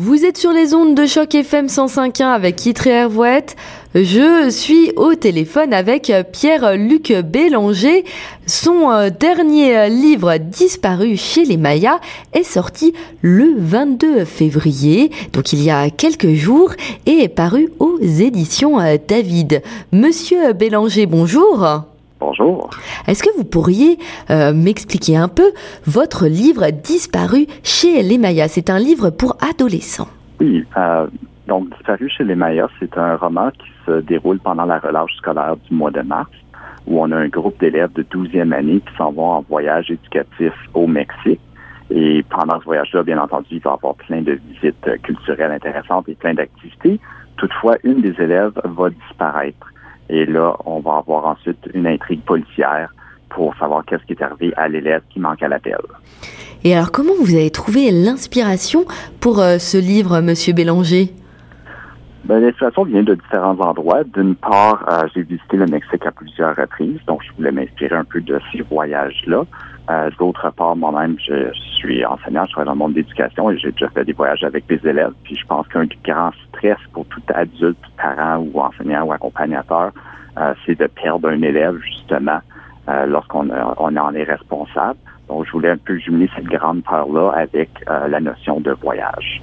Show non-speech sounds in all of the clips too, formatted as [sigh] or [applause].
Vous êtes sur les ondes de choc FM 105.1 avec Yitré Hervouette. Je suis au téléphone avec Pierre-Luc Bélanger. Son euh, dernier livre disparu chez les Mayas est sorti le 22 février, donc il y a quelques jours, et est paru aux éditions euh, David. Monsieur Bélanger, bonjour. Bonjour. Est-ce que vous pourriez euh, m'expliquer un peu votre livre Disparu chez les Mayas? C'est un livre pour adolescents. Oui, euh, donc Disparu chez les Mayas, c'est un roman qui se déroule pendant la relâche scolaire du mois de mars, où on a un groupe d'élèves de 12e année qui s'en vont en voyage éducatif au Mexique. Et pendant ce voyage-là, bien entendu, il va y avoir plein de visites culturelles intéressantes et plein d'activités. Toutefois, une des élèves va disparaître. Et là, on va avoir ensuite une intrigue policière pour savoir qu'est-ce qui est arrivé à l'élève qui manque à l'appel. Et alors, comment vous avez trouvé l'inspiration pour euh, ce livre, Monsieur Bélanger? Ben, l'inspiration vient de différents endroits. D'une part, euh, j'ai visité le Mexique à reprises, donc je voulais m'inspirer un peu de ces voyages-là. Euh, d'autre part, moi-même, je suis enseignant, je travaille dans le monde de l'éducation et j'ai déjà fait des voyages avec des élèves. Puis je pense qu'un grand stress pour tout adulte, parent ou enseignant ou accompagnateur, euh, c'est de perdre un élève justement euh, lorsqu'on on en est responsable. Donc, je voulais un peu jumeler cette grande peur-là avec la notion de voyage.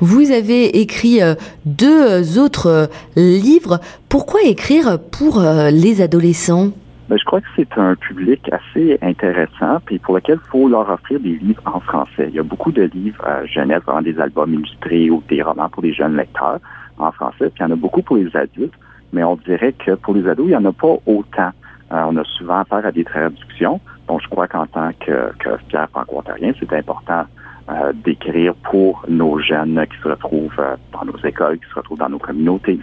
Vous avez écrit deux autres livres. Pourquoi écrire pour les adolescents? Mais je crois que c'est un public assez intéressant, puis pour lequel il faut leur offrir des livres en français. Il y a beaucoup de livres euh, jeunesse, vraiment des albums illustrés ou des romans pour les jeunes lecteurs en français, puis il y en a beaucoup pour les adultes, mais on dirait que pour les ados, il n'y en a pas autant. Euh, on a souvent affaire à des traductions, donc je crois qu'en tant que, que Pierre franco-ontarien, c'est important euh, d'écrire pour nos jeunes qui se retrouvent euh, dans nos écoles, qui se retrouvent dans nos communautés.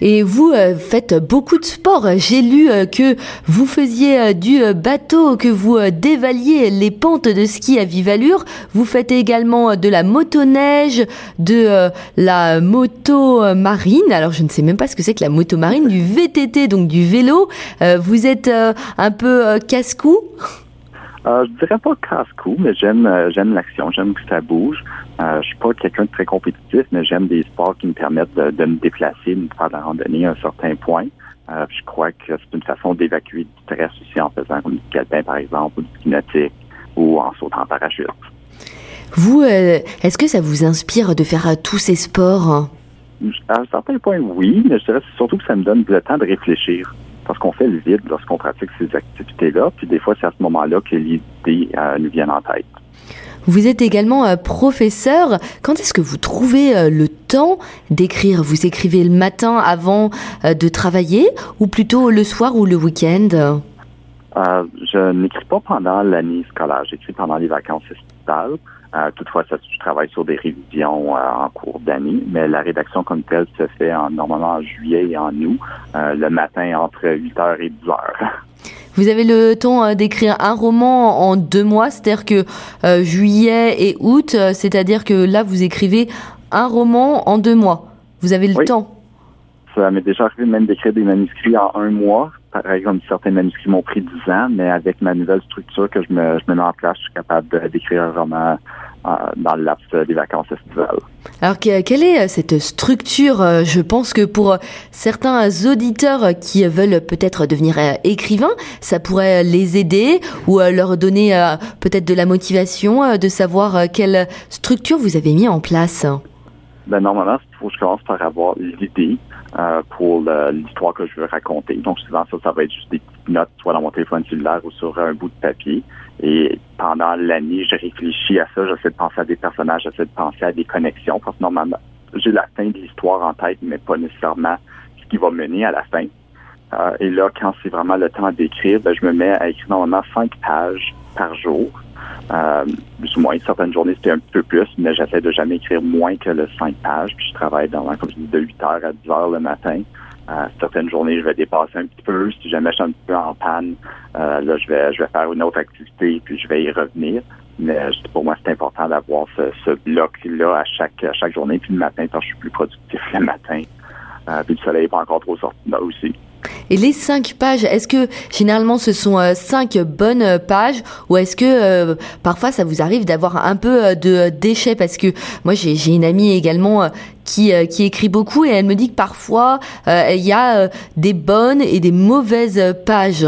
Et vous euh, faites beaucoup de sport. J'ai lu que vous faisiez du bateau, que vous dévaliez les pentes de ski à vive allure. Vous faites également de la motoneige, de la moto marine. Alors je ne sais même pas ce que c'est que la moto marine, du VTT, donc du vélo. Vous êtes un peu casse-cou? Euh, je dirais pas casse-cou, mais j'aime euh, j'aime l'action, j'aime que ça bouge. Euh, je suis pas quelqu'un de très compétitif, mais j'aime des sports qui me permettent de, de, me déplacer, de faire de la randonnée à un certain point. Euh, je crois que c'est une façon d'évacuer du stress aussi en faisant comme du calpin, par exemple, ou du ski nautique, ou en sautant en parachute. Vous, est-ce que ça vous inspire de faire tous ces sports? À un certain point, oui, mais je dirais surtout que ça me donne le temps de réfléchir parce qu'on fait le vide lorsqu'on pratique ces activités-là. Puis des fois, c'est à ce moment-là que l'idée euh, nous vient en tête. Vous êtes également euh, professeur. Quand est-ce que vous trouvez euh, le temps d'écrire? Vous écrivez le matin avant de travailler ou plutôt le soir ou le week-end? Je n'écris pas pendant l'année scolaire. J'écris pendant les vacances estivales. Euh, toutefois, ça, je travaille sur des révisions euh, en cours d'année, mais la rédaction comme telle se fait en, normalement en juillet et en août, euh, le matin entre 8h et 10h. [laughs] Vous avez le temps d'écrire un roman en deux mois, c'est-à-dire que juillet et août, c'est-à-dire que là, vous écrivez un roman en deux mois. Vous avez le temps. Ça m'est déjà arrivé même d'écrire des manuscrits en un mois. Par exemple, certains manuscrits m'ont pris dix ans, mais avec ma nouvelle structure que je me, je me mets en place, je suis capable d'écrire un roman euh, dans le laps des vacances estivales. Alors, quelle est euh, cette structure euh, Je pense que pour certains auditeurs qui veulent peut-être devenir écrivains, ça pourrait les aider ou leur donner peut-être de la motivation de savoir quelle structure vous avez mis en place? Ben, normalement, il faut que je commence par avoir l'idée l'histoire que je veux raconter. Donc, souvent, ça, ça va être juste des petites notes, soit dans mon téléphone cellulaire ou sur un bout de papier. Et pendant l'année, je réfléchis à ça, j'essaie de penser à des personnages, j'essaie de penser à des connexions, parce que normalement, j'ai la fin de l'histoire en tête, mais pas nécessairement ce qui va mener à la fin. Euh, et là, quand c'est vraiment le temps d'écrire, ben, je me mets à écrire normalement cinq pages par jour. Euh, plus ou moins, certaines journées, c'était un peu plus, mais j'essaie de jamais écrire moins que le 5 pages. Puis je travaille dans, comme je dis, de 8 heures à 10 heures le matin. Euh, certaines journées, je vais dépasser un petit peu. Si jamais je suis un petit peu en panne, euh, là, je vais, je vais faire une autre activité, puis je vais y revenir. Mais pour moi, c'est important d'avoir ce, ce bloc-là à chaque, à chaque journée. Puis le matin, quand je suis plus productif le matin, puis le soleil n'est pas encore trop sorti là aussi. Et les cinq pages, est-ce que généralement ce sont cinq bonnes pages ou est-ce que parfois ça vous arrive d'avoir un peu de déchets? Parce que moi j'ai une amie également qui, qui écrit beaucoup et elle me dit que parfois il y a des bonnes et des mauvaises pages.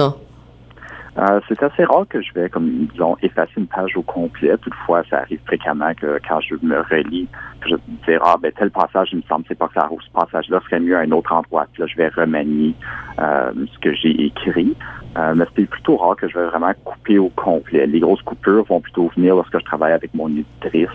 Euh, c'est assez rare que je vais, comme disons, effacer une page au complet. Toutefois, ça arrive fréquemment que quand je me relis, que je me dis ah ben tel passage, il me semble c'est pas clair, ou ce passage-là serait mieux à un autre endroit. Puis là, je vais remanier euh, ce que j'ai écrit. Euh, mais c'est plutôt rare que je vais vraiment couper au complet. Les grosses coupures vont plutôt venir lorsque je travaille avec mon éditrice,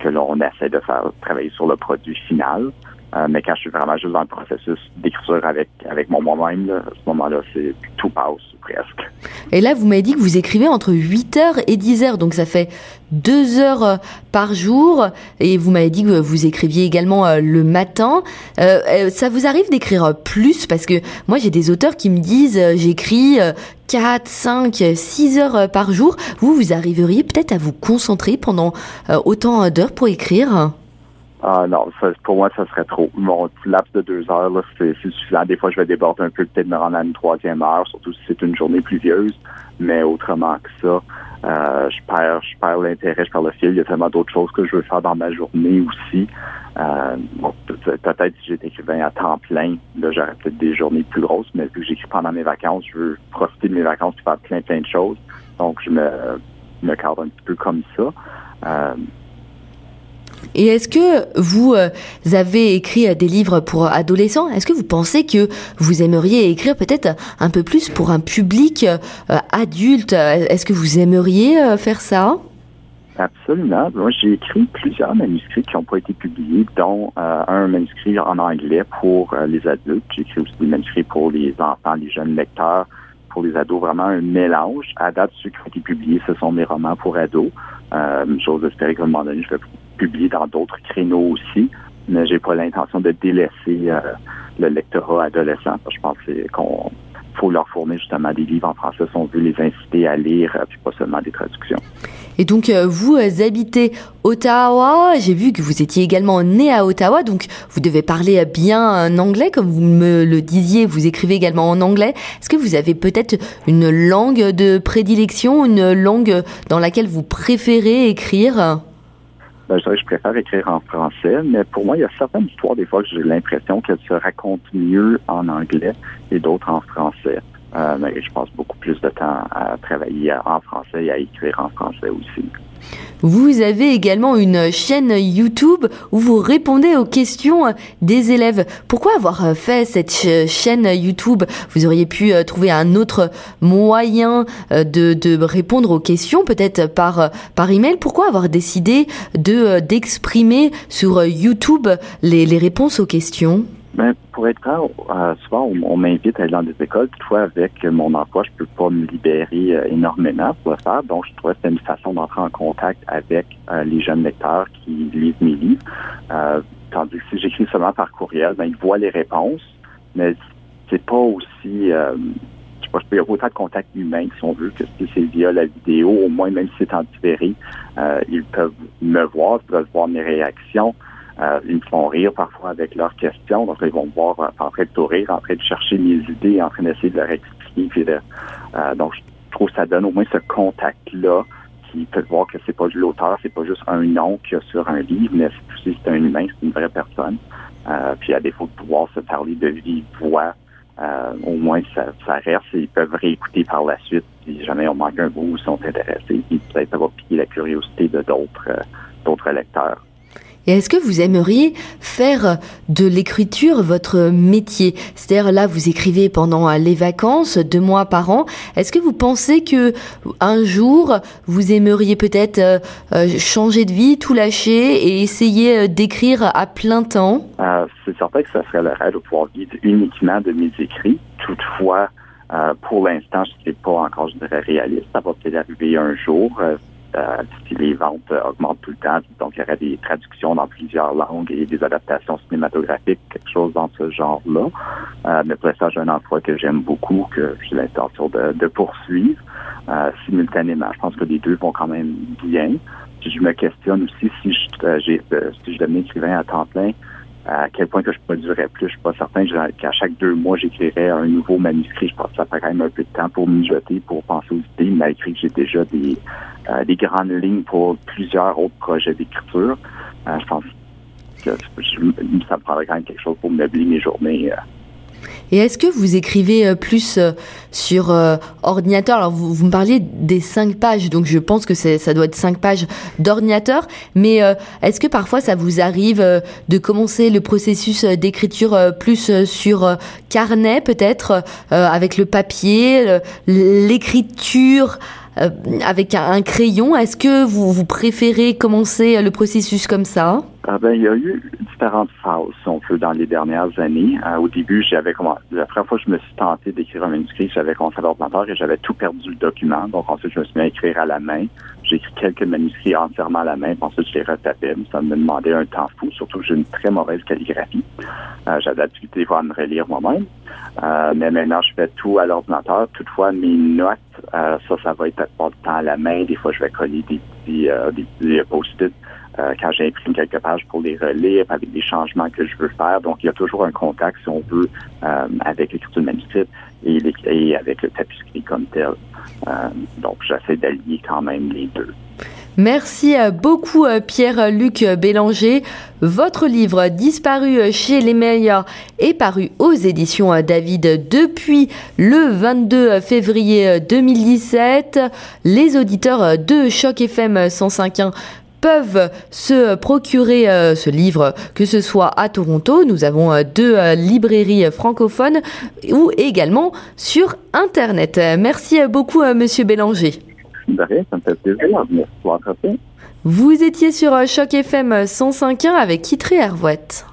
que là, on essaie de faire travailler sur le produit final. Euh, mais quand je suis vraiment juste dans le processus d'écriture avec avec mon moi-même, à ce moment-là, c'est tout passe presque. Et là, vous m'avez dit que vous écrivez entre 8 heures et 10 heures, donc ça fait 2 heures euh, par jour. Et vous m'avez dit que vous écriviez également euh, le matin. ça vous arrive d'écrire plus? Parce que moi, j'ai des auteurs qui me disent j'écris 4, 5, 6 heures par jour. Vous, vous arriveriez peut-être à vous concentrer pendant autant d'heures pour écrire? Ah non, pour moi, ça serait trop. Mon laps de deux heures, là, c'est, suffisant. Des fois, je vais déborder un peu, peut-être me rendre à une troisième heure, surtout si c'est une journée pluvieuse. Mais autrement que ça, euh, je perds, je perds l'intérêt, je perds le fil. Il y a tellement d'autres choses que je veux faire dans ma journée aussi. Euh, peut-être si j'étais écrivain à temps plein, là, j'aurais peut-être des journées plus grosses, mais vu que j'écris pendant mes vacances, je veux profiter de mes vacances et faire plein, plein de choses. Donc, je me, me un petit peu comme ça. Euh, et est-ce que vous euh, avez écrit euh, des livres pour adolescents? Est-ce que vous pensez que vous aimeriez écrire peut-être un peu plus pour un public euh, adulte? Est-ce que vous aimeriez faire ça? Absolument. Moi, j'ai écrit plusieurs manuscrits qui n'ont pas été publiés, dont un manuscrit en anglais pour les adultes. J'ai écrit aussi des manuscrits pour les enfants, les jeunes lecteurs, pour les ados, vraiment un mélange. À date, ceux qui ont été publiés, ce sont mes romans pour ados. Euh, J'ose espérer qu'à un moment donné, je vais publier dans d'autres créneaux aussi, mais j'ai pas l'intention de délaisser euh, le lectorat adolescent. Je pense qu'on faut leur fournir justement des livres en français si on veut les inciter à lire, euh, puis pas seulement des traductions. Et donc, euh, vous habitez Ottawa. J'ai vu que vous étiez également né à Ottawa, donc vous devez parler bien anglais, comme vous me le disiez. Vous écrivez également en anglais. Est-ce que vous avez peut-être une langue de prédilection, une langue dans laquelle vous préférez écrire? Ben, je je préfère écrire en français, mais pour moi, il y a certaines histoires, des fois, que j'ai l'impression qu'elles se racontent mieux en anglais et d'autres en français. Euh, mais je passe beaucoup plus de temps à travailler en français et à écrire en français aussi. Vous avez également une chaîne YouTube où vous répondez aux questions des élèves. Pourquoi avoir fait cette chaîne YouTube? Vous auriez pu euh, trouver un autre moyen euh, de, de répondre aux questions, peut-être par, par email? Pourquoi avoir décidé de d'exprimer sur YouTube les, les réponses aux questions? Ben, pour être clair, euh, souvent on, m'invite à aller dans des écoles. Toutefois, avec mon emploi, je peux pas me libérer euh, énormément pour le faire. Donc, je trouvais que c'était une façon d'entrer en contact avec euh, les jeunes lecteurs qui lisent mes livres. tandis que si j'écris seulement par courriel, ben, ils voient les réponses, mais c'est pas aussi je sais pas, il y a autant de contact humain, si on veut, que si c'est via la vidéo, au moins, même si c'est en différé, ils peuvent me voir, ils peuvent voir mes réactions. Euh, ils me font rire parfois avec leurs questions. Donc, ils vont me voir euh, en train de sourire, en train de chercher mes idées, en train d'essayer de leur expliquer. Euh, donc, je trouve que ça donne au moins ce contact-là qui peut voir que c'est pas l'auteur, c'est pas juste un nom qu'il y a sur un livre, mais c'est c'est un humain, c'est une vraie personne. puis à défaut de pouvoir se parler de vive voix, au moins ça, ça reste et ils peuvent réécouter par la suite si jamais on manque un bout ou sont intéressés. Puis peut-être ça va piquer la curiosité de d'autres d'autres lecteurs. Et est-ce que vous aimeriez faire de l'écriture votre métier? C'est-à-dire là, vous écrivez pendant les vacances, deux mois par an. Est-ce que vous pensez que un jour, vous aimeriez peut-être euh, euh, changer de vie, tout lâcher et essayer euh, d'écrire à plein temps? C'est certain que ça serait le rêve de pouvoir vivre uniquement de mes écrits. Toutefois, pour l'instant, je ne sais pas encore, je dirais, réaliste. Ça va peut-être arriver un jour si les ventes augmentent tout le temps, donc il y aurait des traductions dans plusieurs langues et des adaptations cinématographiques, quelque chose dans ce genre-là. Euh, mais pour l'instant, j'ai un emploi que j'aime beaucoup, que j'ai l'intention de, de, poursuivre euh, simultanément. Je pense que les deux vont quand même bien. je me questionne aussi si je, euh, j'ai, si je devenais écrivain à temps plein, à quel point que je produirais plus, je suis pas certain qu'à chaque deux mois, j'écrirais un nouveau manuscrit. Je pense que ça prend quand même un peu de temps pour mijoter, pour penser aux idées, malgré que j'ai déjà des, euh, des grandes lignes pour plusieurs autres projets d'écriture. Euh, je pense que ça me prendrait quand même quelque chose pour meubler mes journées. Euh, et est-ce que vous écrivez euh, plus euh, sur euh, ordinateur? Alors vous, me parliez des cinq pages, donc je pense que ça doit être cinq pages d'ordinateur. Mais est-ce que parfois ça vous arrive de commencer le processus d'écriture plus sur carnet, peut-être avec le papier, l'écriture avec un, crayon? Est-ce que vous préférez commencer le processus comme ça? Ah ben, il y a eu différentes phases, si on veut, dans les dernières années. Euh, au début, j'avais commencé, la première fois que je me suis tenté d'écrire un manuscrit, j'avais commencé à l'ordinateur et j'avais tout perdu le document. Donc ensuite, je me suis mis à écrire à la main. J'ai écrit quelques manuscrits entièrement à la main, puis ensuite je les retapais. Ça me demandait un temps fou, surtout que j'ai une très mauvaise calligraphie. Euh, j'avais l'habitude à me relire moi-même. Euh, mais maintenant, je fais tout à l'ordinateur. Toutefois, mes notes, ça, ça va être pas de temps à la main. Des fois, je vais coller des petits, des petits post-it euh, quand j'imprime quelques pages pour les relire avec des changements que je veux faire. Donc, il y a toujours un contact, si on veut, euh, avec l'écriture manuscrite et, et, avec le tapisserie comme tel. Euh, donc, j'essaie d'allier quand même les deux. Merci beaucoup Pierre-Luc Bélanger. Votre livre disparu chez les meilleurs est paru aux éditions David depuis le 22 février 2017. Les auditeurs de Choc FM 105.1 peuvent se procurer euh, ce livre, que ce soit à Toronto, nous avons euh, deux euh, librairies francophones, ou également sur Internet. Merci beaucoup, Monsieur Bélanger. De rien, ça me fait plaisir. Merci Vous étiez sur Choc FM 105.1 avec Kitré Hervouette.